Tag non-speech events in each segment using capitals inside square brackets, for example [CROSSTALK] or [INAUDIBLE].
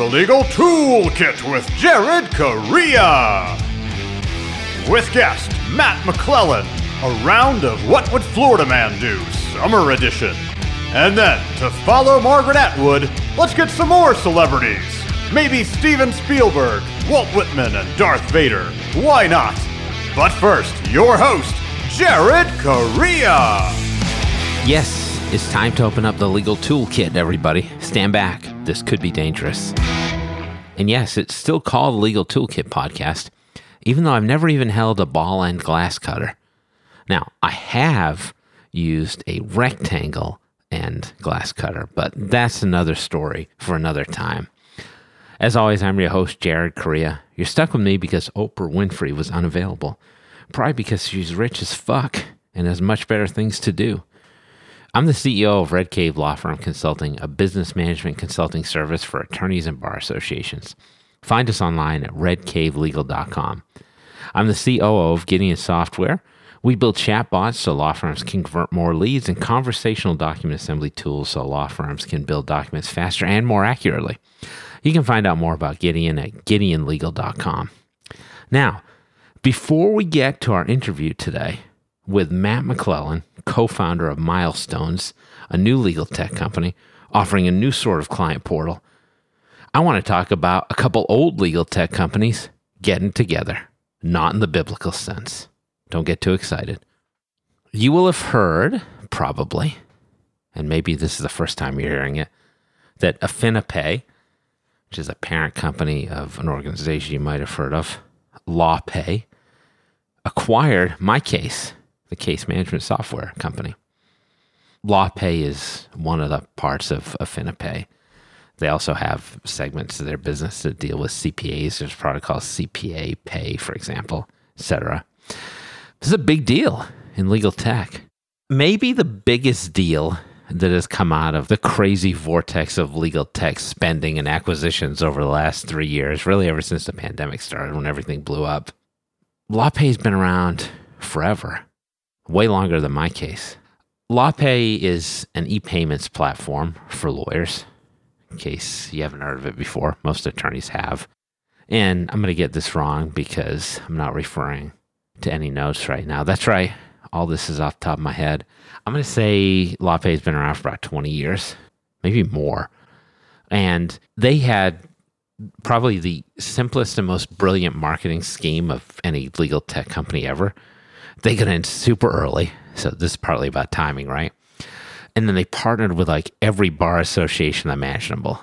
the Legal Toolkit with Jared Correia. With guest Matt McClellan, a round of What Would Florida Man Do, Summer Edition. And then, to follow Margaret Atwood, let's get some more celebrities. Maybe Steven Spielberg, Walt Whitman, and Darth Vader. Why not? But first, your host, Jared Correia. Yes, it's time to open up the legal toolkit, everybody. Stand back. This could be dangerous. And yes, it's still called Legal Toolkit Podcast, even though I've never even held a ball end glass cutter. Now, I have used a rectangle end glass cutter, but that's another story for another time. As always, I'm your host, Jared Correia. You're stuck with me because Oprah Winfrey was unavailable. Probably because she's rich as fuck and has much better things to do. I'm the CEO of Red Cave Law Firm Consulting, a business management consulting service for attorneys and bar associations. Find us online at redcavelegal.com. I'm the COO of Gideon Software. We build chatbots so law firms can convert more leads and conversational document assembly tools so law firms can build documents faster and more accurately. You can find out more about Gideon at gideonlegal.com. Now, before we get to our interview today with Matt McClellan, co founder of Milestones, a new legal tech company offering a new sort of client portal, I want to talk about a couple old legal tech companies getting together, not in the biblical sense. Don't get too excited. You will have heard, probably, and maybe this is the first time you're hearing it, that AffiniPay, which is a parent company of an organization you might have heard of, LawPay, acquired MyCase, the case management software company. LawPay is one of the parts of AffiniPay. They also have segments of their business that deal with CPAs. There's a product called CPA Pay, for example, etc. This is a big deal in legal tech. Maybe the biggest deal that has come out of the crazy vortex of legal tech spending and acquisitions over the last three years, really ever since the pandemic started when everything blew up. LawPay's been around forever, way longer than MyCase. LawPay is an e payments platform for lawyers, in case you haven't heard of it before. Most attorneys have. And I'm going to get this wrong because I'm not referring to any notes right now. That's right. All this is off the top of my head. I'm going to say LawPay has been around for about 20 years, maybe more. And they had probably the simplest and most brilliant marketing scheme of any legal tech company ever. They got in super early. So this is partly about timing, right? And then they partnered with like every bar association imaginable.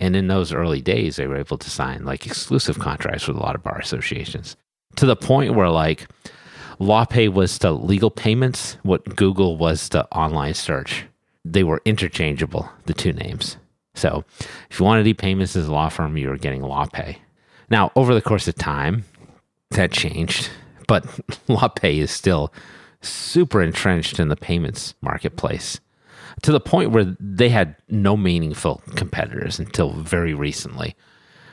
And in those early days, they were able to sign like exclusive contracts with a lot of bar associations to the point where like LawPay was to legal payments what Google was to online search. They were interchangeable, the two names. So if you wanted e-payments as a law firm, you were getting LawPay. Now, over the course of time, that changed, but [LAUGHS] LawPay is still super entrenched in the payments marketplace to the point where they had no meaningful competitors until very recently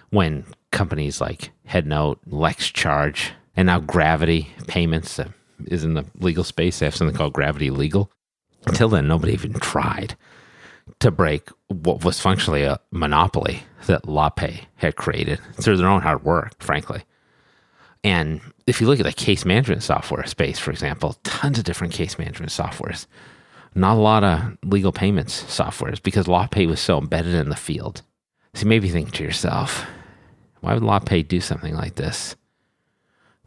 when companies like Headnote, LexCharge, and now Gravity Payments is in the legal space. They have something called Gravity Legal. Until then, nobody even tried to break what was functionally a monopoly that LawPay had created through their own hard work, frankly. And if you look at the case management software space, for example, tons of different case management softwares, not a lot of legal payments softwares because LawPay was so embedded in the field. So you may be thinking to yourself, why would LawPay do something like this?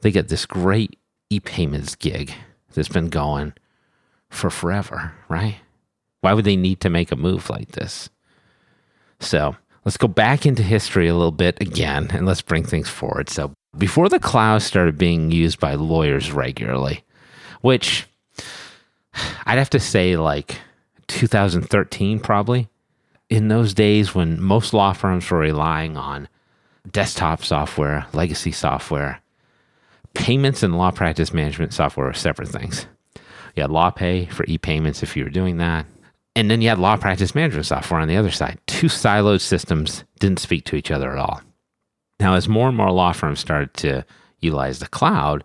They get this great e payments gig that's been going for forever, right? Why would they need to make a move like this? So let's go back into history a little bit again and let's bring things forward. So before the cloud started being used by lawyers regularly, which I'd have to say like 2013 probably, in those days when most law firms were relying on desktop software, legacy software, payments and law practice management software are separate things. You had LawPay for e-payments if you were doing that. And then you had law practice management software on the other side. Two siloed systems didn't speak to each other at all. Now, as more and more law firms started to utilize the cloud,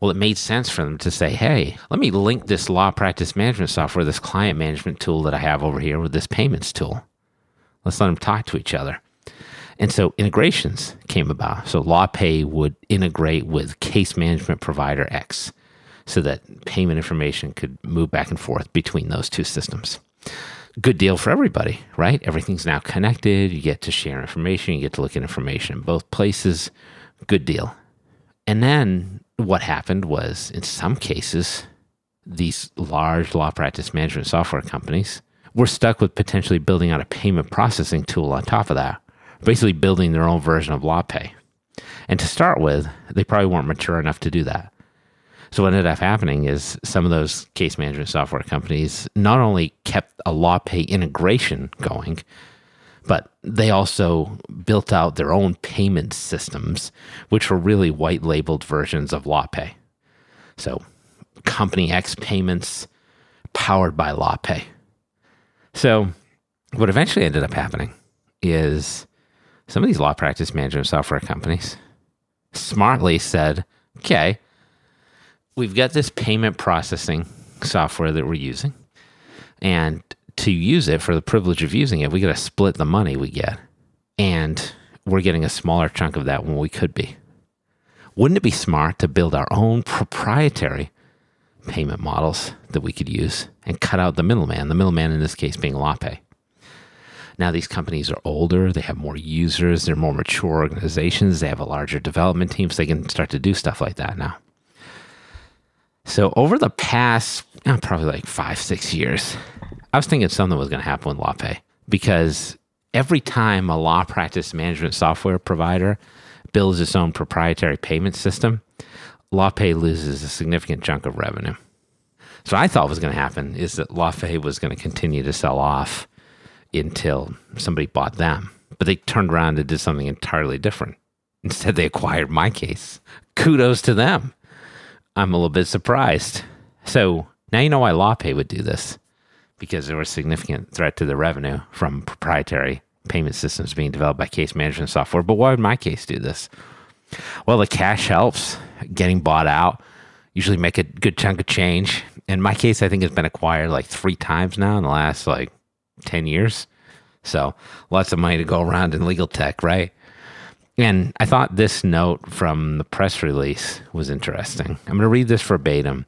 well, it made sense for them to say, hey, let me link this law practice management software, this client management tool that I have over here with this payments tool. Let's let them talk to each other. And so integrations came about. So LawPay would integrate with case management provider X so that payment information could move back and forth between those two systems. Good deal for everybody, right? Everything's now connected. You get to share information, you get to look at information in both places. Good deal. And then what happened was, in some cases, these large law practice management software companies were stuck with potentially building out a payment processing tool on top of that, basically building their own version of LawPay. And to start with, they probably weren't mature enough to do that. So what ended up happening is some of those case management software companies not only kept a LawPay integration going, but they also built out their own payment systems, which were really white labeled versions of LawPay. So Company X payments powered by LawPay. So what eventually ended up happening is some of these law practice management software companies smartly said, okay, we've got this payment processing software that we're using. And to use it for the privilege of using it, we got to split the money we get. And we're getting a smaller chunk of that when we could be. Wouldn't it be smart to build our own proprietary payment models that we could use and cut out the middleman, the middleman in this case being LawPay? Now, these companies are older, they have more users, they're more mature organizations, they have a larger development team, so they can start to do stuff like that now. So over the past uh, probably like five, six years, I was thinking something was going to happen with LawPay because every time a law practice management software provider builds its own proprietary payment system, LawPay loses a significant chunk of revenue. So I thought was going to happen is that LawPay was going to continue to sell off until somebody bought them. But they turned around and did something entirely different. Instead, they acquired MyCase. Kudos to them. I'm a little bit surprised. So now you know why LawPay would do this because there was a significant threat to the revenue from proprietary payment systems being developed by case management software. But why would MyCase do this? Well, the cash helps getting bought out, usually make a good chunk of change. In my case, I think has been acquired like three times now in the last like 10 years. So lots of money to go around in legal tech, right? And I thought this note from the press release was interesting. I'm going to read this verbatim.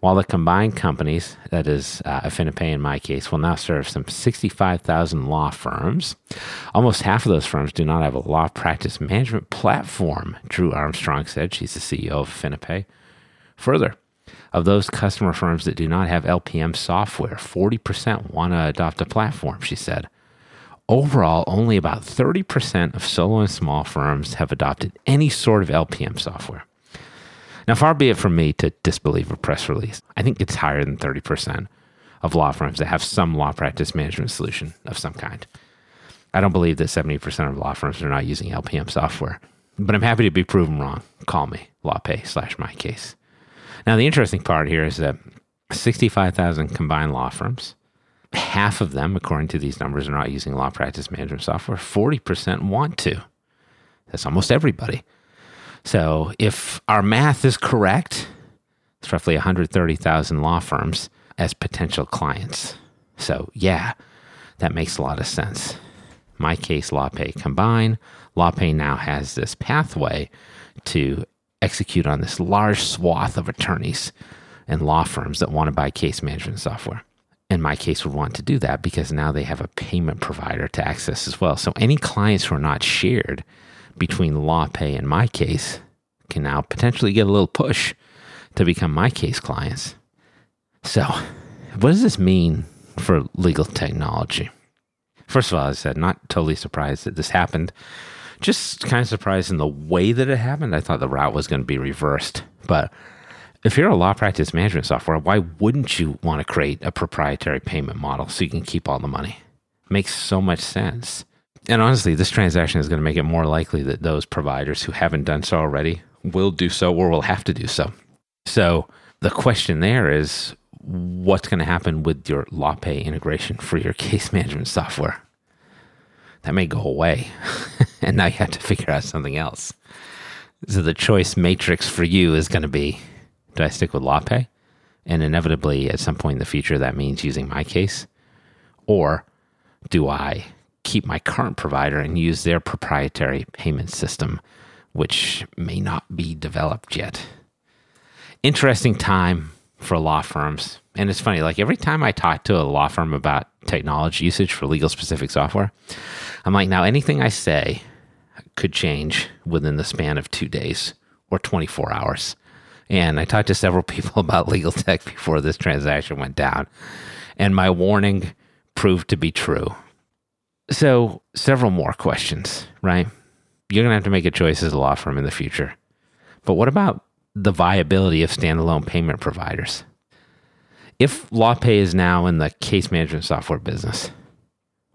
While the combined companies, that is uh, Affinipay in MyCase, will now serve some 65,000 law firms, almost half of those firms do not have a law practice management platform, Drew Armstrong said. She's the CEO of Affinipay. Further, of those customer firms that do not have LPM software, 40% want to adopt a platform, she said. Overall, only about 30% of solo and small firms have adopted any sort of LPM software. Now, far be it from me to disbelieve a press release. I think it's higher than 30% of law firms that have some law practice management solution of some kind. I don't believe that 70% of law firms are not using LPM software, but I'm happy to be proven wrong. Call me, LawPay slash MyCase. Now, the interesting part here is that 65,000 combined law firms, half of them, according to these numbers, are not using law practice management software. 40% want to. That's almost everybody. So if our math is correct, it's roughly 130,000 law firms as potential clients. So yeah, that makes a lot of sense. MyCase, LawPay combine. LawPay now has this pathway to execute on this large swath of attorneys and law firms that want to buy case management software. And MyCase would want to do that because now they have a payment provider to access as well. So any clients who are not shared between LawPay and MyCase can now potentially get a little push to become MyCase clients. So, what does this mean for legal technology? First of all, I said, not totally surprised that this happened. Just kind of surprised in the way that it happened. I thought the route was going to be reversed. But if you're a law practice management software, why wouldn't you want to create a proprietary payment model so you can keep all the money? Makes so much sense. And honestly, this transaction is going to make it more likely that those providers who haven't done so already will do so or will have to do so. So the question there is what's going to happen with your LawPay integration for your case management software? That may go away. [LAUGHS] and now you have to figure out something else. So the choice matrix for you is going to be do I stick with LawPay? And inevitably, at some point in the future, that means using MyCase. Or do I keep my current provider and use their proprietary payment system, which may not be developed yet. Interesting time for law firms. And it's funny, like every time I talk to a law firm about technology usage for legal specific software, I'm like, now anything I say could change within the span of two days or 24 hours. And I talked to several [LAUGHS] people about legal tech before this transaction went down, and my warning proved to be true. So, several more questions, right? You're going to have to make a choice as a law firm in the future. But what about the viability of standalone payment providers? If LawPay is now in the case management software business,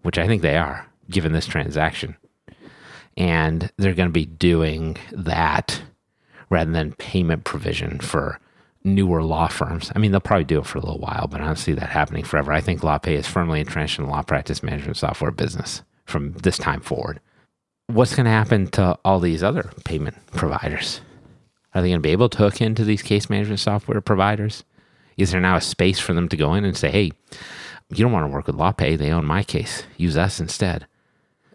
which I think they are, given this transaction, and they're going to be doing that rather than payment provision for newer law firms. I mean, they'll probably do it for a little while, but I don't see that happening forever. I think LawPay is firmly entrenched in the law practice management software business from this time forward. What's going to happen to all these other payment providers? Are they going to be able to hook into these case management software providers? Is there now a space for them to go in and say, hey, you don't want to work with LawPay, they own MyCase, use us instead?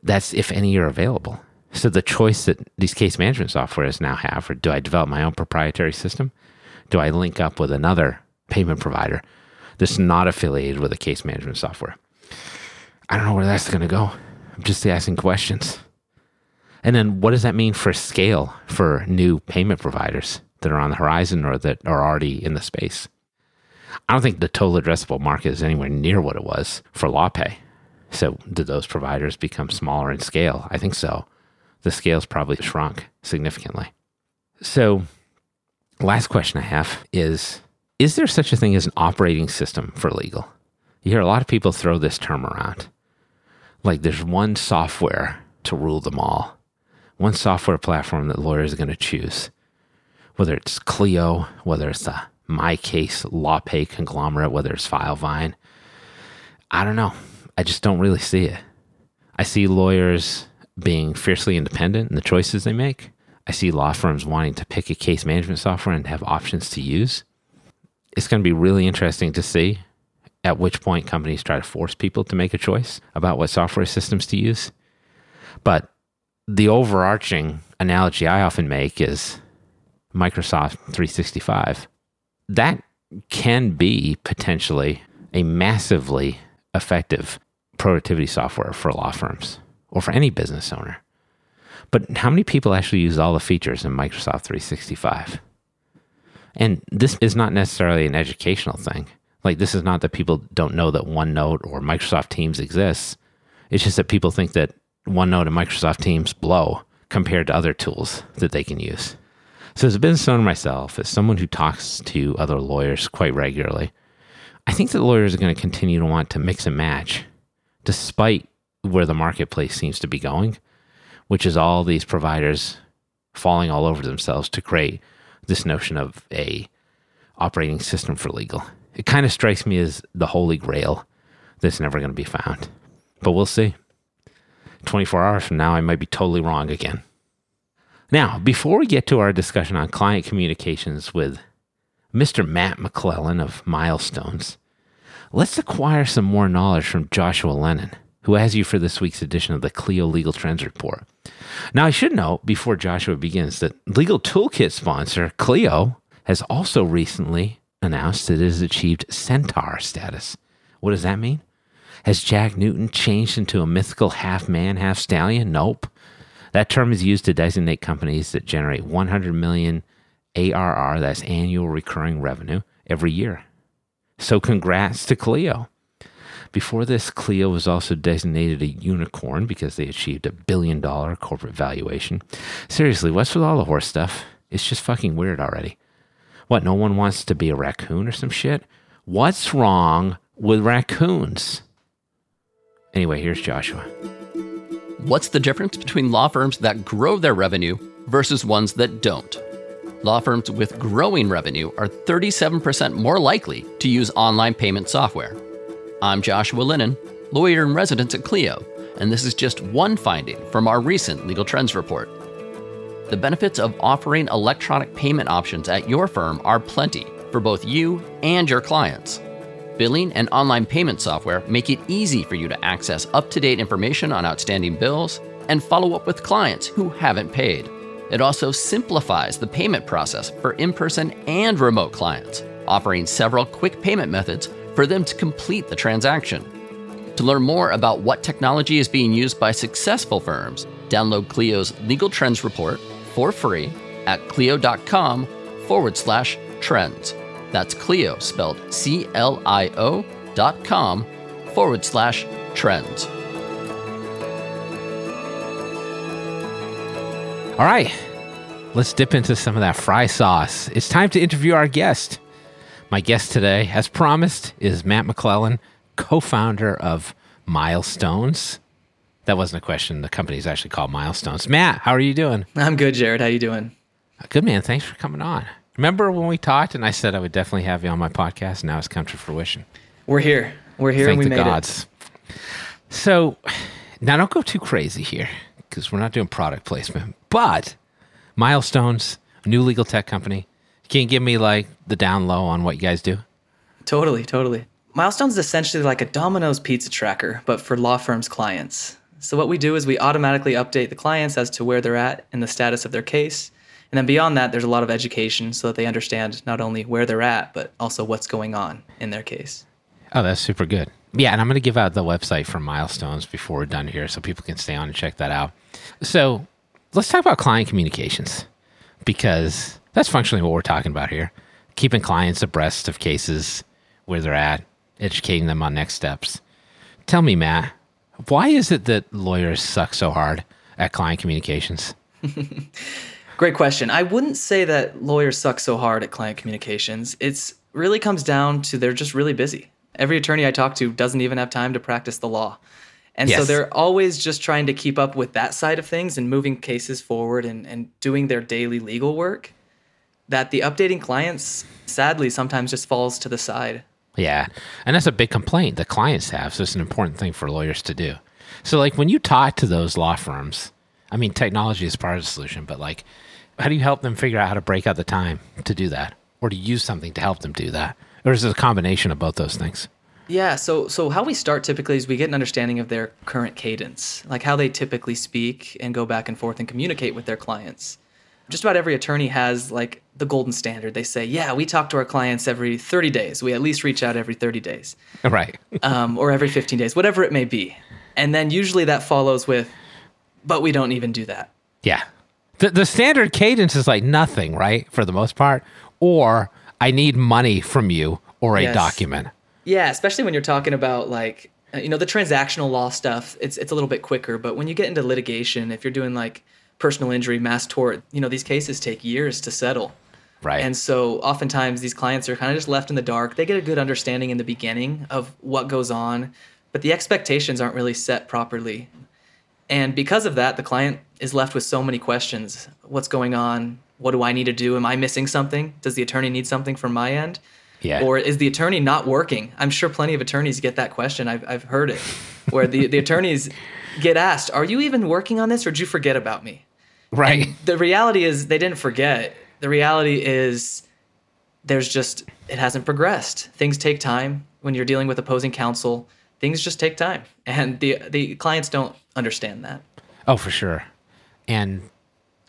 That's if any are available. So the choice that these case management softwares now have, or do I develop my own proprietary system? Do I link up with another payment provider that's not affiliated with a case management software? I don't know where that's going to go. I'm just asking questions. And then what does that mean for scale for new payment providers that are on the horizon or that are already in the space? I don't think the total addressable market is anywhere near what it was for LawPay. So, did those providers become smaller in scale? I think so the scale's probably shrunk significantly. So, last question I have is Is there such a thing as an operating system for legal? You hear a lot of people throw this term around. Like there's one software to rule them all, one software platform that lawyers are going to choose, whether it's Clio, whether it's the MyCase LawPay conglomerate, whether it's Filevine. I don't know. I just don't really see it. I see lawyers being fiercely independent in the choices they make. I see law firms wanting to pick a case management software and have options to use. It's going to be really interesting to see at which point companies try to force people to make a choice about what software systems to use. But the overarching analogy I often make is Microsoft 365. That can be potentially a massively effective productivity software for law firms or for any business owner. But how many people actually use all the features in Microsoft 365? And this is not necessarily an educational thing. Like, this is not that people don't know that OneNote or Microsoft Teams exists. It's just that people think that OneNote and Microsoft Teams blow compared to other tools that they can use. So, as a business owner myself, as someone who talks to other lawyers quite regularly, I think that lawyers are going to continue to want to mix and match despite where the marketplace seems to be going, which is all these providers falling all over themselves to create this notion of a operating system for legal. It kind of strikes me as the holy grail that's never going to be found. But we'll see. 24 hours from now, I might be totally wrong again. Now, before we get to our discussion on client communications with Mr. Matt McClellan of Milestones, let's acquire some more knowledge from Joshua Lennon who has you for this week's edition of the Clio Legal Trends Report. Now, I should note before Joshua begins that Legal Toolkit sponsor Clio has also recently announced that it has achieved Centaur status. What does that mean? Has Jack Newton changed into a mythical half man, half stallion? Nope. That term is used to designate companies that generate 100 million ARR, that's annual recurring revenue, every year. So congrats to Clio. Before this, Clio was also designated a unicorn because they achieved a billion dollar corporate valuation. Seriously, what's with all the horse stuff? It's just fucking weird already. What, no one wants to be a raccoon or some shit? What's wrong with raccoons? Anyway, here's Joshua. What's the difference between law firms that grow their revenue versus ones that don't? Law firms with growing revenue are 37% more likely to use online payment software. I'm Joshua Lennon, lawyer in residence at Clio, and this is just one finding from our recent Legal Trends report. The benefits of offering electronic payment options at your firm are plenty for both you and your clients. Billing and online payment software make it easy for you to access up to date information on outstanding bills and follow up with clients who haven't paid. It also simplifies the payment process for in person and remote clients, offering several quick payment methods for them to complete the transaction. To learn more about what technology is being used by successful firms, download Clio's Legal Trends Report for free at clio.com forward slash trends. That's Clio spelled C L I O dot com forward slash trends. All right, let's dip into some of that fry sauce. It's time to interview our guest. My guest today, as promised, is Matt McClellan, co founder of Milestones. That wasn't a question. The company is actually called Milestones. Matt, how are you doing? I'm good, Jared. How are you doing? Good, man. Thanks for coming on. Remember when we talked and I said I would definitely have you on my podcast? Now it's come to fruition. We're here. We're here Thank and we the made gods. So now don't go too crazy here because we're not doing product placement. But Milestones, a new legal tech company. Can you give me like the down low on what you guys do? Totally, totally. Milestones is essentially like a Domino's pizza tracker, but for law firms' clients. So what we do is we automatically update the clients as to where they're at in the status of their case. And then beyond that, there's a lot of education so that they understand not only where they're at, but also what's going on in their case. Oh, that's super good. Yeah, and I'm going to give out the website for Milestones before we're done here so people can stay on and check that out. So let's talk about client communications because that's functionally what we're talking about here. Keeping clients abreast of cases, where they're at, educating them on next steps. Tell me, Matt, why is it that lawyers suck so hard at client communications? [LAUGHS] Great question. I wouldn't say that lawyers suck so hard at client communications. It's really comes down to they're just really busy. Every attorney I talk to doesn't even have time to practice the law. And so they're always just trying to keep up with that side of things and moving cases forward and, and doing their daily legal work. That the updating clients sadly sometimes just falls to the side. Yeah. And that's a big complaint that clients have. So it's an important thing for lawyers to do. So, like, when you talk to those law firms, I mean, technology is part of the solution, but like, how do you help them figure out how to break out the time to do that or to use something to help them do that? Or is it a combination of both those things? Yeah, so so how we start typically is we get an understanding of their current cadence, like how they typically speak and go back and forth and communicate with their clients. Just about every attorney has like the golden standard. They say, "Yeah, we talk to our clients every 30 days. We at least reach out every 30 days, [LAUGHS] Right. um, or every 15 days, whatever it may be." And then usually that follows with, "But we don't even do that." yeah. The, the standard cadence is like nothing, right? For the most part. Or I need money from you or a Yes. document. Yeah, especially when you're talking about like uh, you know the transactional law stuff. It's it's a little bit quicker, but when you get into litigation, if you're doing like personal injury, mass tort, you know these cases take years to settle. Right. And so oftentimes these clients are kind of just left in the dark. They get a good understanding in the beginning of what goes on, but the expectations aren't really set properly. And because of that, the client is left with so many questions. What's going on? What do I need to do? Am I missing something? Does the attorney need something from my end? Yeah. Or is the attorney not working? I'm sure plenty of attorneys get that question. I've, I've heard it, where the, the attorneys get asked, Are you even working on this or did you forget about me? Right. The reality is they didn't forget. The reality is there's just, it hasn't progressed. Things take time when you're dealing with opposing counsel. Things just take time. And the, the clients don't understand that. Oh, for sure. And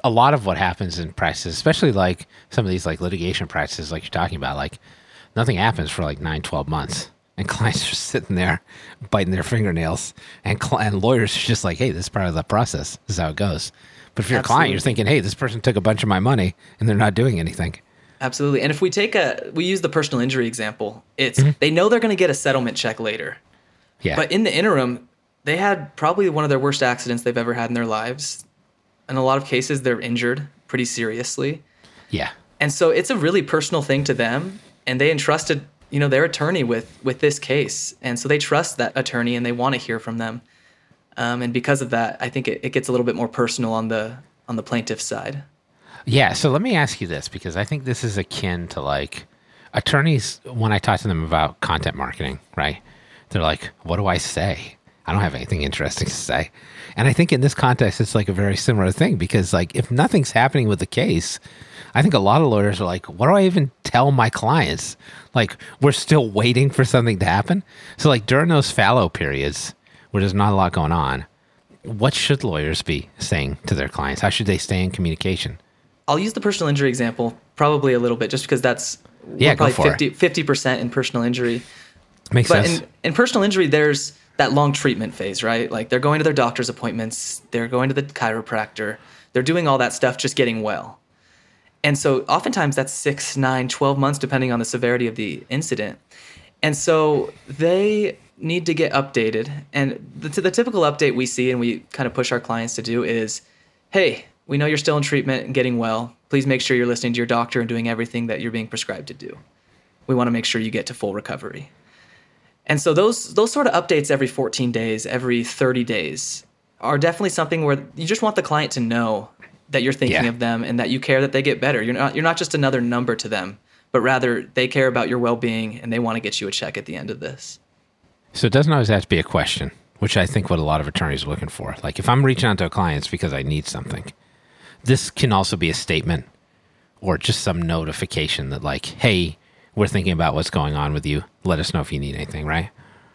a lot of what happens in practice, especially like some of these like litigation practices, like you're talking about, like nothing happens for like nine, 12 months. And [LAUGHS] clients are sitting there biting their fingernails, and, cl- and lawyers are just like, hey, this is part of the process. This is how it goes. But if you're a client, you're thinking, hey, this person took a bunch of my money and they're not doing anything. Absolutely. And if we take a, we use the personal injury example, it's, Mm-hmm. they know they're going to get a settlement check later. Yeah. But in the interim, they had probably one of their worst accidents they've ever had in their lives. In a lot of cases, they're injured pretty seriously. yeah. And so it's a really personal thing to them. And they entrusted, you know, their attorney with with this case. And so they trust that attorney and they want to hear from them. Um, and because of that, I think it, it gets a little bit more personal on the on the plaintiff's side. Yeah. So let me ask you this because I think this is akin to like attorneys when I talk to them about content marketing, right? They're like, what do I say? I don't have anything interesting to say. And I think in this context, it's like a very similar thing because, like, if nothing's happening with the case, I think a lot of lawyers are like, what do I even tell my clients? Like, we're still waiting for something to happen. So, like, during those fallow periods where there's not a lot going on, what should lawyers be saying to their clients? How should they stay in communication? I'll use the personal injury example probably a little bit just because that's Yeah, go probably for 50, 50% in personal injury. Makes But sense. in, in personal injury, there's that long treatment phase, right? Like they're going to their doctor's appointments, they're going to the chiropractor, they're doing all that stuff, just getting well. And so oftentimes that's six, nine, 12 months, depending on the severity of the incident. And so they need to get updated. And the, the typical update we see and we kind of push our clients to do is hey, we know you're still in treatment and getting well. Please make sure you're listening to your doctor and doing everything that you're being prescribed to do. We want to make sure you get to full recovery. And so those those sort of updates every 14 days, every 30 days are definitely something where you just want the client to know that you're thinking Yeah. of them and that you care that they get better. You're not you're not just another number to them, but rather they care about your well-being and they want to get you a check at the end of this. So it doesn't always have to be a question, which I think what a lot of attorneys are looking for. Like if I'm reaching out to a client, it's because I need something. This can also be a statement or just some notification that like, hey, we're thinking about what's going on with you. Let us know if you need anything, right?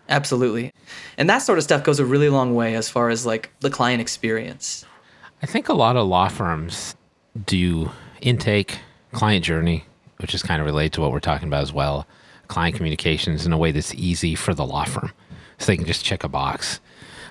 Absolutely. And that sort of stuff goes a really long way as far as like the client experience. I think a lot of law firms do intake, client journey, which is kind of related to what we're talking about as well, client communications in a way that's easy for the law firm. So they can just check a box.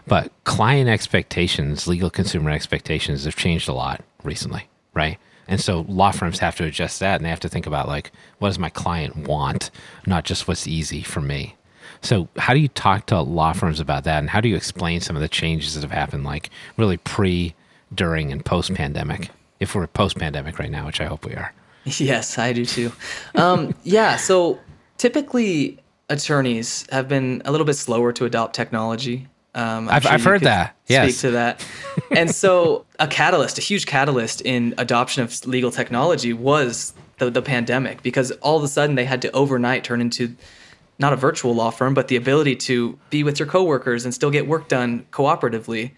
But client expectations, legal consumer expectations have changed a lot recently, right? And so law firms have to adjust that and they have to think about like, what does my client want, not just what's easy for me. So, how do you talk to law firms about that, and how do you explain some of the changes that have happened, like really pre, during, and post pandemic? If we're post pandemic right now, which I hope we are. [LAUGHS] Yes, I do too. Um, yeah, so typically attorneys have been a little bit slower to adopt technology. Um, I've- I've heard that, yes. Speak to that. [LAUGHS] and so, a catalyst, a huge catalyst in adoption of legal technology was the, the pandemic because all of a sudden they had to overnight turn into not a virtual law firm, but the ability to be with your coworkers and still get work done cooperatively,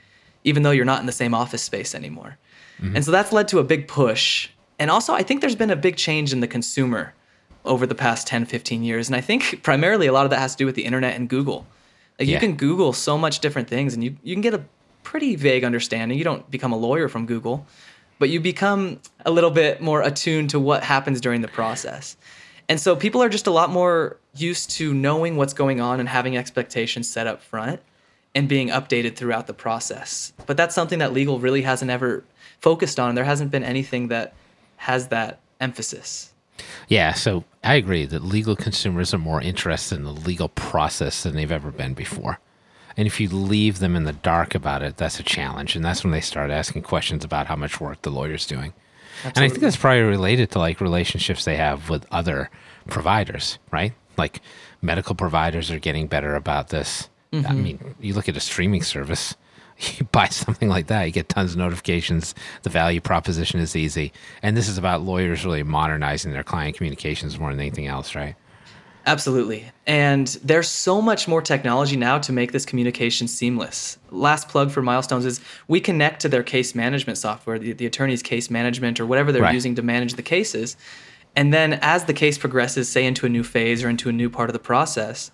even though you're not in the same office space anymore. And so that's led to a big push. And also, I think there's been a big change in the consumer over the past 10, 15 years. And I think primarily a lot of that has to do with the internet and Google. Like Yeah. you can Google so much different things and you, you can get a pretty vague understanding. You don't become a lawyer from Google, but you become a little bit more attuned to what happens during the process. And so people are just a lot more used to knowing what's going on and having expectations set up front and being updated throughout the process. But that's something that legal really hasn't ever focused on. There hasn't been anything that has that emphasis. Yeah, so I agree that legal consumers are more interested in the legal process than they've ever been before. And if you leave them in the dark about it, that's a challenge. And that's when they start asking questions about how much work the lawyer's doing. And I think that's probably related to like relationships they have with other providers, right? Like medical providers are getting better about this. I mm-hmm. mean, you look at a streaming service, [LAUGHS] you buy something like that, you get tons of notifications. The value proposition is easy. And this is about lawyers really modernizing their client communications more than anything else, right? Absolutely. And there's so much more technology now to make this communication seamless. Last plug for Milestones is we connect to their case management software, the, the attorney's case management or whatever they're Right. using to manage the cases. And then as the case progresses, say into a new phase or into a new part of the process,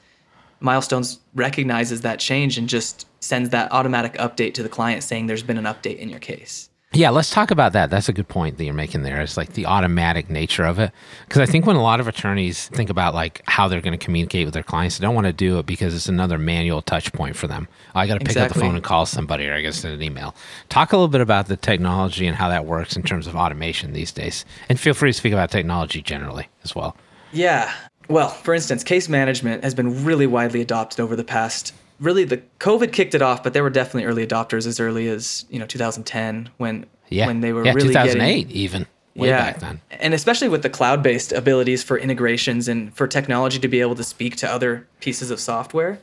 Milestones recognizes that change and just sends that automatic update to the client saying there's been an update in your case. Yeah, let's talk about that. That's a good point that you're making there. It's like the automatic nature of it. Because I think when a lot of attorneys think about like how they're going to communicate with their clients, they don't want to do it because it's another manual touch point for them. I got to pick up the phone and call somebody or I got to send an email. Talk a little bit about the technology and how that works in terms of automation these days. And feel free to speak about technology generally as well. Yeah. Well, for instance, case management has been really widely adopted over the past. Really, the COVID kicked it off, but there were definitely early adopters as early as you know 2010 when Yeah. when they were yeah, really 2008 getting even. Way back then. and especially with the cloud-based abilities for integrations and for technology to be able to speak to other pieces of software,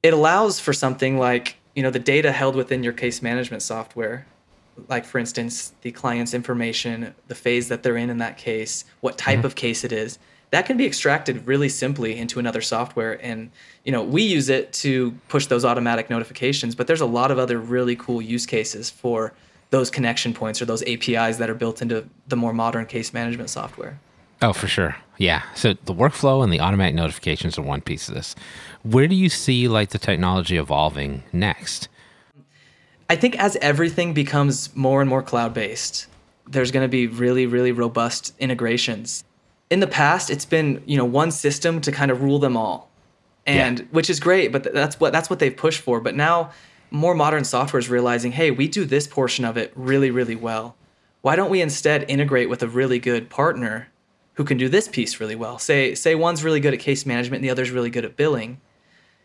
it allows for something like you know the data held within your case management software, like for instance the client's information, the phase that they're in in that case, what type mm-hmm. of case it is. That can be extracted really simply into another software and you know we use it to push those automatic notifications but there's a lot of other really cool use cases for those connection points or those apis that are built into the more modern case management software Oh, for sure. Yeah. So the workflow and the automatic notifications are one piece of this. Where do you see like the technology evolving next? I think as everything becomes more and more cloud based, there's going to be really, really robust integrations. In the past, it's been you know one system to kind of rule them all, and Yeah. which is great. But that's what that's what they've pushed for. But now, more modern software is realizing, hey, we do this portion of it really, really well. Why don't we instead integrate with a really good partner who can do this piece really well? Say say one's really good at case management and the other's really good at billing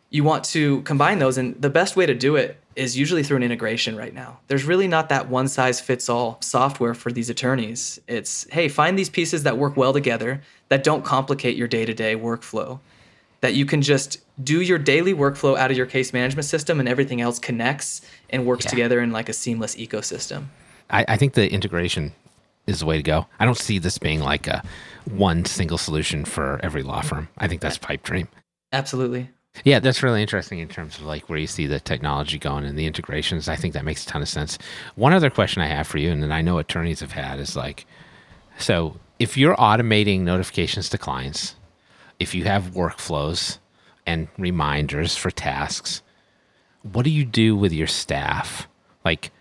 you want to combine those and the best way to do it is usually through an integration right now there's really not that one size fits all software for these attorneys it's hey find these pieces that work well together that don't complicate your day-to-day workflow that you can just do your daily workflow out of your case management system and everything else connects and works Yeah. together in like a seamless ecosystem I, I think the integration is the way to go. I don't see this being like a one single solution for every law firm. I think that's pipe dream. absolutely Yeah, that's really interesting in terms of like where you see the technology going and the integrations. I think that makes a ton of sense. One other question I have for you, and then I know attorneys have had, is like, so if you're automating notifications to clients, if you have workflows and reminders for tasks, what do you do with your staff? Like,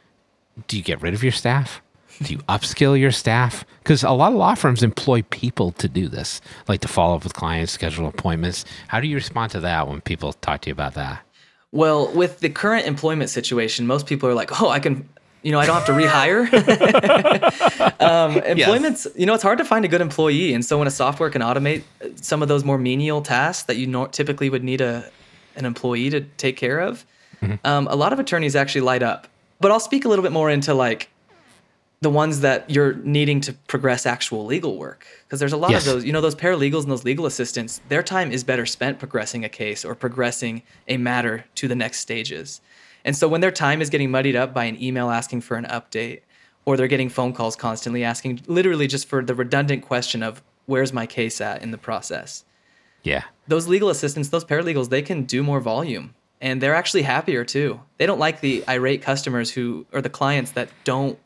do you get rid of your staff? Do you upskill your staff? Because a lot of law firms employ people to do this, like to follow up with clients, schedule appointments. How do you respond to that when people talk to you about that? Well, with the current employment situation, most people are like, "Oh, I can, you know, I don't have to rehire." [LAUGHS] um, [LAUGHS] employment's, you know, it's hard to find a good employee, and so when a software can automate some of those more menial tasks that you nor- typically would need a an employee to take care of, um, a lot of attorneys actually light up. But I'll speak a little bit more into like the ones that you're needing to progress actual legal work because there's a lot Yes. of those you know those paralegals and those legal assistants their time is better spent progressing a case or progressing a matter to the next stages and so when their time is getting muddied up by an email asking for an update or they're getting phone calls constantly asking literally just for the redundant question of where's my case at in the process Yeah. those legal assistants, those paralegals, they can do more volume and they're actually happier too. They don't like the irate customers who or the clients that don't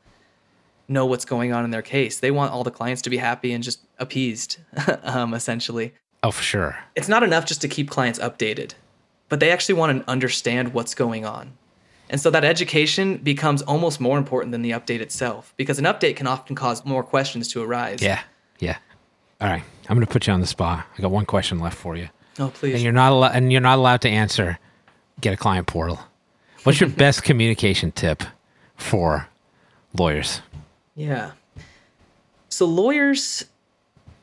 know what's going on in their case. They want all the clients to be happy and just appeased, [LAUGHS] um, essentially. Oh, for sure. It's not enough just to keep clients updated, but they actually want to understand what's going on. And so that education becomes almost more important than the update itself because an update can often cause more questions to arise. Yeah. Yeah. All right. I'm going to put you on the spot. I got one question left for you. Oh, please. And you're not allowed and you're not allowed to answer get a client portal. What's your [LAUGHS] best communication tip for lawyers? Yeah. So lawyers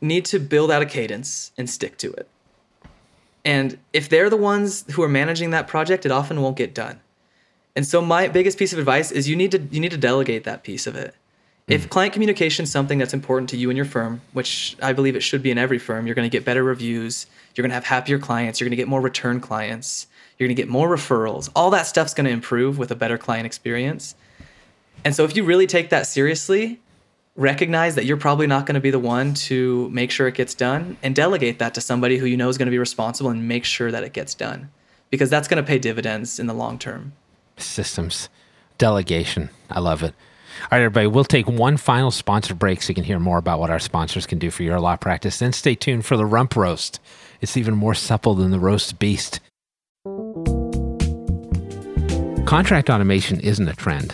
need to build out a cadence and stick to it. And if they're the ones who are managing that project, it often won't get done. And so my biggest piece of advice is you need to you need to delegate that piece of it. Hmm. If client communication is something that's important to you and your firm, which I believe it should be in every firm, you're going to get better reviews, you're going to have happier clients, you're going to get more return clients, you're going to get more referrals. All that stuff's going to improve with a better client experience. And so if you really take that seriously, recognize that you're probably not going to be the one to make sure it gets done and delegate that to somebody who you know is going to be responsible and make sure that it gets done because that's going to pay dividends in the long term. Systems. Delegation. I love it. All right, everybody, we'll take one final sponsor break so you can hear more about what our sponsors can do for your law practice. Then stay tuned for the rump roast. It's even more supple than the roast beast. Contract automation isn't a trend,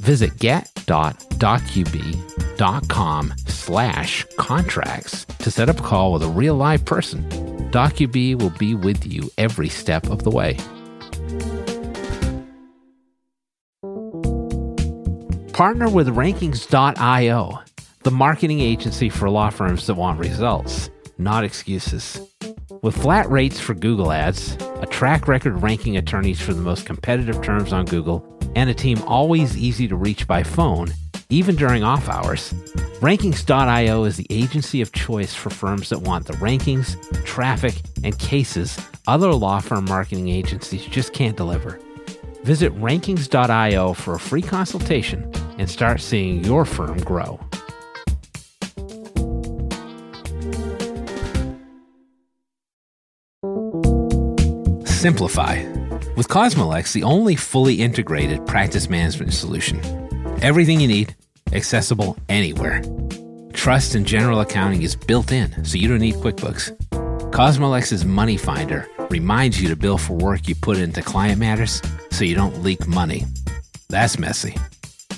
Visit get.docubee.com slash contracts to set up a call with a real live person. Docubee will be with you every step of the way. Partner with Rankings.io, the marketing agency for law firms that want results, not excuses. With flat rates for Google Ads, a track record ranking attorneys for the most competitive terms on Google, and a team always easy to reach by phone, even during off hours, Rankings.io is the agency of choice for firms that want the rankings, traffic, and cases other law firm marketing agencies just can't deliver. Visit Rankings.io for a free consultation and start seeing your firm grow. Simplify. With Cosmolex, the only fully integrated practice management solution. Everything you need, accessible anywhere. Trust and general accounting is built in, so you don't need QuickBooks. Cosmolex's Money Finder reminds you to bill for work you put into client matters so you don't leak money. That's messy.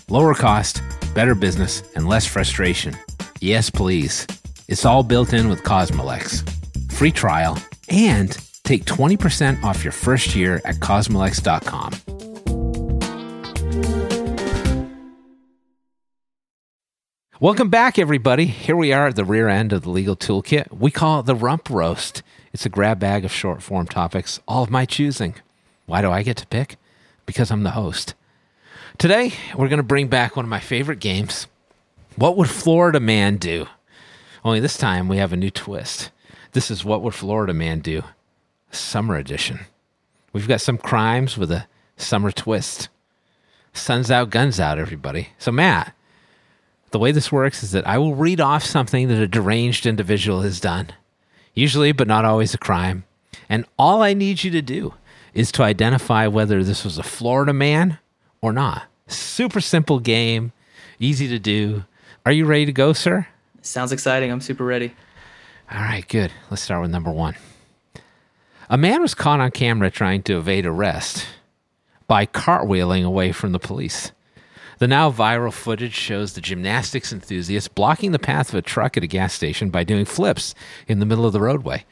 Lower cost, better business, and less frustration. Yes, please. It's all built in with Cosmolex. Free trial and take 20% off your first year at cosmolex.com. Welcome back, everybody. Here we are at the rear end of the legal toolkit. We call it the rump roast. It's a grab bag of short form topics, all of my choosing. Why do I get to pick? Because I'm the host. Today, we're going to bring back one of my favorite games. What would Florida Man do? Only this time we have a new twist. This is What Would Florida Man Do? Summer edition. We've got some crimes with a summer twist. Sun's out, guns out, everybody. So, Matt, the way this works is that I will read off something that a deranged individual has done, usually, but not always, a crime. And all I need you to do is to identify whether this was a Florida man or not. Super simple game, easy to do. Are you ready to go, sir? Sounds exciting. I'm super ready. All right, good. Let's start with number one. A man was caught on camera trying to evade arrest by cartwheeling away from the police. The now viral footage shows the gymnastics enthusiast blocking the path of a truck at a gas station by doing flips in the middle of the roadway.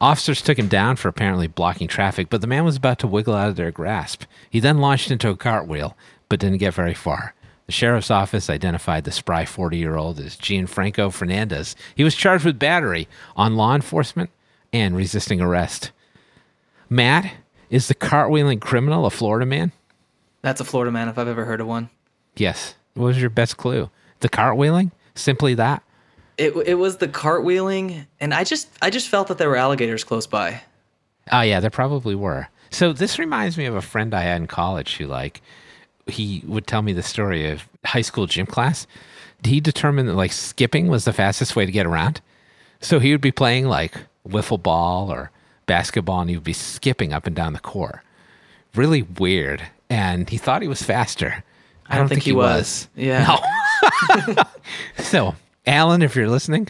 Officers took him down for apparently blocking traffic, but the man was about to wiggle out of their grasp. He then launched into a cartwheel, but didn't get very far. The sheriff's office identified the spry 40 year old as Gianfranco Fernandez. He was charged with battery on law enforcement and resisting arrest. Matt, is the cartwheeling criminal a Florida man? That's a Florida man if I've ever heard of one. Yes. What was your best clue? The cartwheeling? Simply that? It it was the cartwheeling, and I just I just felt that there were alligators close by. Oh yeah, there probably were. So this reminds me of a friend I had in college who like he would tell me the story of high school gym class. He determined that like skipping was the fastest way to get around. So he would be playing like wiffle ball or basketball and he would be skipping up and down the court. Really weird. And he thought he was faster. I don't, think, he was. Yeah. No. [LAUGHS] so, Alan, if you're listening,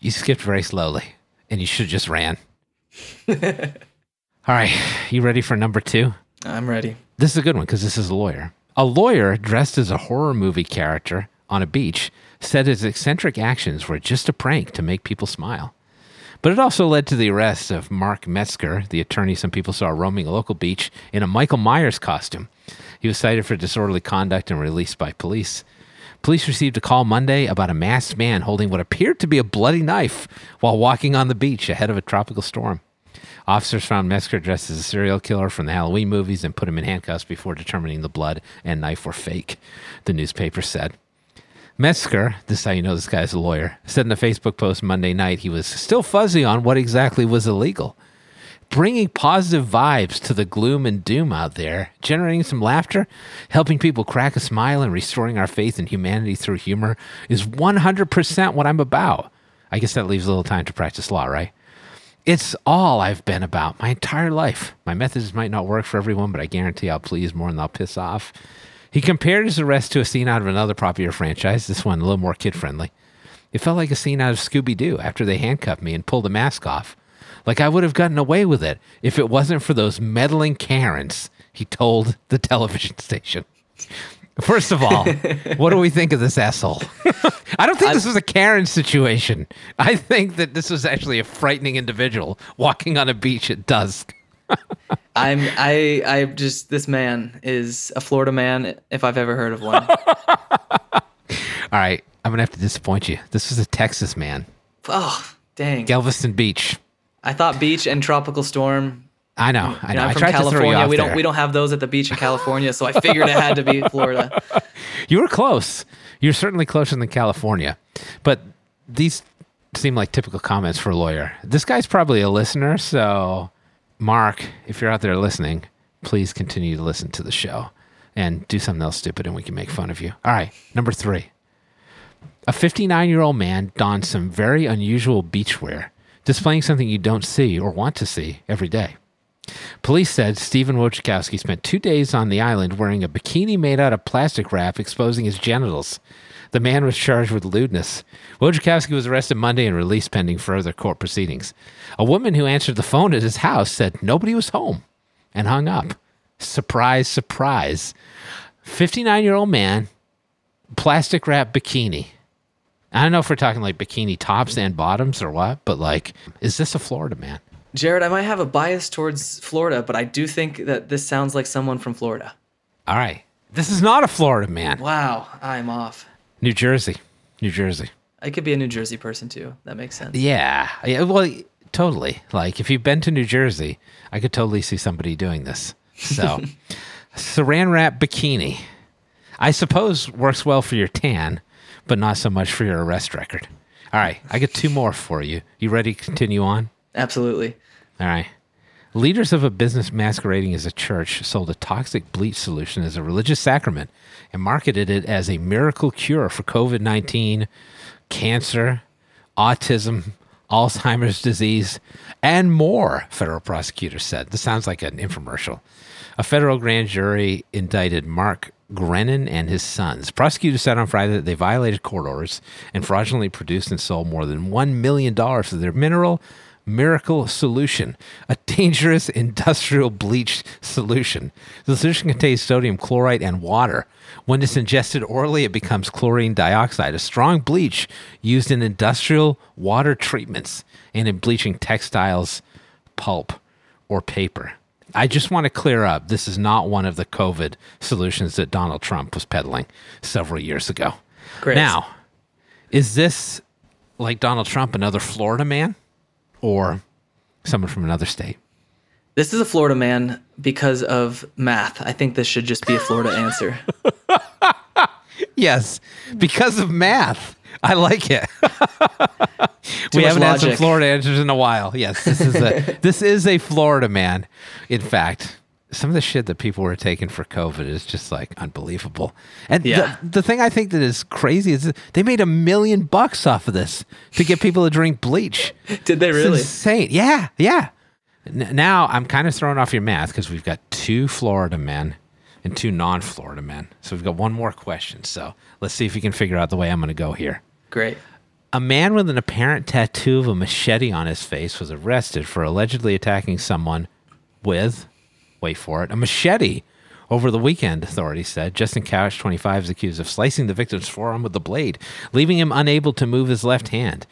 you skipped very slowly and you should have just ran. [LAUGHS] All right. You ready for number two? I'm ready. This is a good one because this is a lawyer. A lawyer dressed as a horror movie character on a beach said his eccentric actions were just a prank to make people smile. But it also led to the arrest of Mark Metzger, the attorney some people saw roaming a local beach in a Michael Myers costume. He was cited for disorderly conduct and released by police. Police received a call Monday about a masked man holding what appeared to be a bloody knife while walking on the beach ahead of a tropical storm. Officers found Metzger dressed as a serial killer from the Halloween movies and put him in handcuffs before determining the blood and knife were fake, the newspaper said. Metzger, this is how you know this guy's a lawyer, said in a Facebook post Monday night he was still fuzzy on what exactly was illegal bringing positive vibes to the gloom and doom out there, generating some laughter, helping people crack a smile, and restoring our faith in humanity through humor is 100% what I'm about. I guess that leaves a little time to practice law, right? It's all I've been about my entire life. My methods might not work for everyone, but I guarantee I'll please more than I'll piss off. He compared his arrest to a scene out of another popular franchise, this one a little more kid friendly. It felt like a scene out of Scooby Doo after they handcuffed me and pulled the mask off. Like I would have gotten away with it if it wasn't for those meddling Karens, he told the television station. First of all, [LAUGHS] what do we think of this asshole? [LAUGHS] I don't think this was a Karen situation. I think that this was actually a frightening individual walking on a beach at dusk. I'm I I just this man is a Florida man if I've ever heard of one. [LAUGHS] All right, I'm gonna have to disappoint you. This was a Texas man, oh, dang. Galveston Beach. I thought beach and tropical storm. I know. I You know. I'm I from tried to throw California. We don't there. we don't have those at the beach in California, so I figured it had to be Florida. [LAUGHS] You were close. You're certainly closer than California. But these seem like typical comments for a lawyer. This guy's probably a listener, so Mark, if you're out there listening, please continue to listen to the show and do something else stupid and we can make fun of you. All right, number 3. A 59 year old man donned some very unusual beachwear, displaying something you don't see or want to see every day. Police said Stephen Wojciechowski spent two days on the island wearing a bikini made out of plastic wrap exposing his genitals. The man was charged with lewdness. Wojciechowski was arrested Monday and released pending further court proceedings. A woman who answered the phone at his house said nobody was home and hung up. Surprise, surprise. 59 year old man, plastic wrap bikini. I don't know if we're talking like bikini tops and bottoms or what, but like, is this a Florida man? Jared, I might have a bias towards Florida, but I do think that this sounds like someone from Florida. All right. This is not a Florida man. Wow, I'm off. New Jersey. New Jersey. I could be a New Jersey person too. That makes sense. Yeah. yeah. Well, totally. Like if you've been to New Jersey, I could totally see somebody doing this. So, [LAUGHS] saran wrap bikini, I suppose works well for your tan, but not so much for your arrest record. All right. I got two more for you. You ready to continue on? Absolutely. All right. Leaders of a business masquerading as a church sold a toxic bleach solution as a religious sacrament and marketed it as a miracle cure for COVID 19, cancer, autism, Alzheimer's disease, and more, federal prosecutors said. This sounds like an infomercial. A federal grand jury indicted Mark Grenon and his sons. Prosecutors said on Friday that they violated court orders and fraudulently produced and sold more than $1 million of their mineral miracle solution, a dangerous industrial bleach solution. The solution contains sodium chlorite and water. When it's ingested orally, it becomes chlorine dioxide, a strong bleach used in industrial water treatments and in bleaching textiles, pulp, or paper. I just want to clear up this is not one of the COVID solutions that Donald Trump was peddling several years ago. Great. Now, is this like Donald Trump, another Florida man, or someone from another state? This is a Florida man because of math. I think this should just be a Florida [LAUGHS] answer. Yes, because of math. I like it. [LAUGHS] we haven't had some. Florida answers in a while. Yes, this is a this is a Florida man. In fact, some of the shit that people were taking for COVID is just like unbelievable. And Yeah. the, the thing I think that is crazy is that they made a million bucks off of this to get people to drink bleach. [LAUGHS] Did they It's really? insane. Yeah, yeah. N- now I'm kind of throwing off your math because we've got two Florida men and two non-Florida men. So we've got one more question. So let's see if you can figure out the way I'm going to go here. Great. A man with an apparent tattoo of a machete on his face was arrested for allegedly attacking someone with, wait for it, a machete over the weekend, [LAUGHS] authorities said. Justin Couch, 25, is accused of slicing the victim's forearm with the blade, leaving him unable to move his left hand.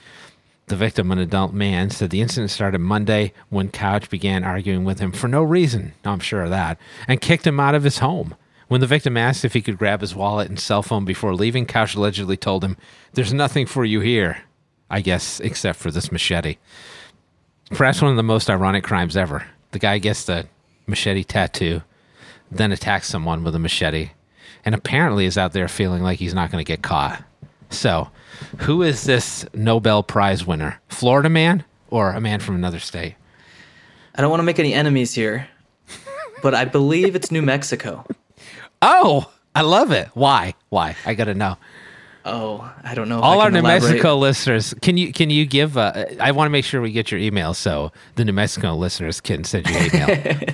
The victim, an adult man, said the incident started Monday when Couch began arguing with him for no reason, I'm sure of that, and kicked him out of his home. When the victim asked if he could grab his wallet and cell phone before leaving, Couch allegedly told him, There's nothing for you here, I guess, except for this machete. Perhaps one of the most ironic crimes ever. The guy gets the machete tattoo, then attacks someone with a machete, and apparently is out there feeling like he's not going to get caught. So, who is this Nobel Prize winner? Florida man or a man from another state? I don't want to make any enemies here, but I believe it's New Mexico. Oh, I love it. Why? Why? I got to know. Oh, I don't know. All our New elaborate. Mexico listeners, can you can you give? Uh, I want to make sure we get your email so the New Mexico listeners can send you email. [LAUGHS]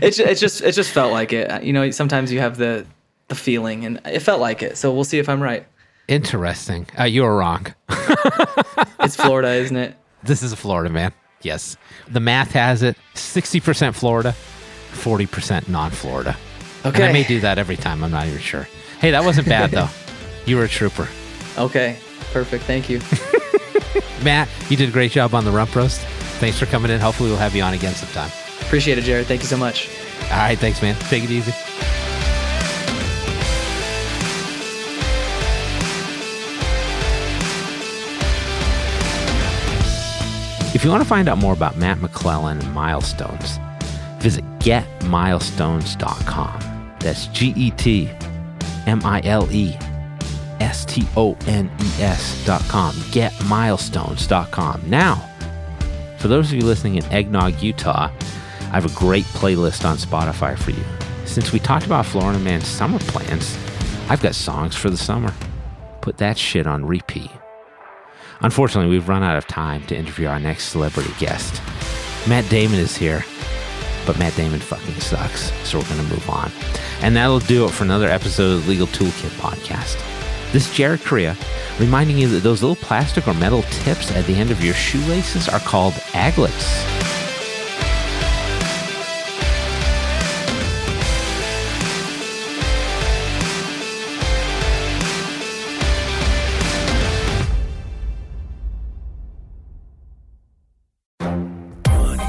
It, ju- it just it just felt like it. You know, sometimes you have the the feeling, and it felt like it. So we'll see if I'm right. Interesting. Uh, you were wrong. [LAUGHS] It's Florida, isn't it? This is a Florida man. Yes. The math has it 60% Florida, 40% non Florida. Okay. And I may do that every time. I'm not even sure. Hey, that wasn't bad, [LAUGHS] though. You were a trooper. Okay. Perfect. Thank you. [LAUGHS] Matt, you did a great job on the rump roast. Thanks for coming in. Hopefully, we'll have you on again sometime. Appreciate it, Jared. Thank you so much. All right. Thanks, man. Take it easy. If you want to find out more about Matt McClellan and Milestones, visit getmilestones.com. That's G E T M I L E S T O N E S.com. Getmilestones.com. Now, for those of you listening in Eggnog, Utah, I have a great playlist on Spotify for you. Since we talked about Florida Man's summer plans, I've got songs for the summer. Put that shit on repeat. Unfortunately, we've run out of time to interview our next celebrity guest. Matt Damon is here, but Matt Damon fucking sucks, so we're going to move on. And that'll do it for another episode of the Legal Toolkit podcast. This is Jared Correia reminding you that those little plastic or metal tips at the end of your shoelaces are called aglets.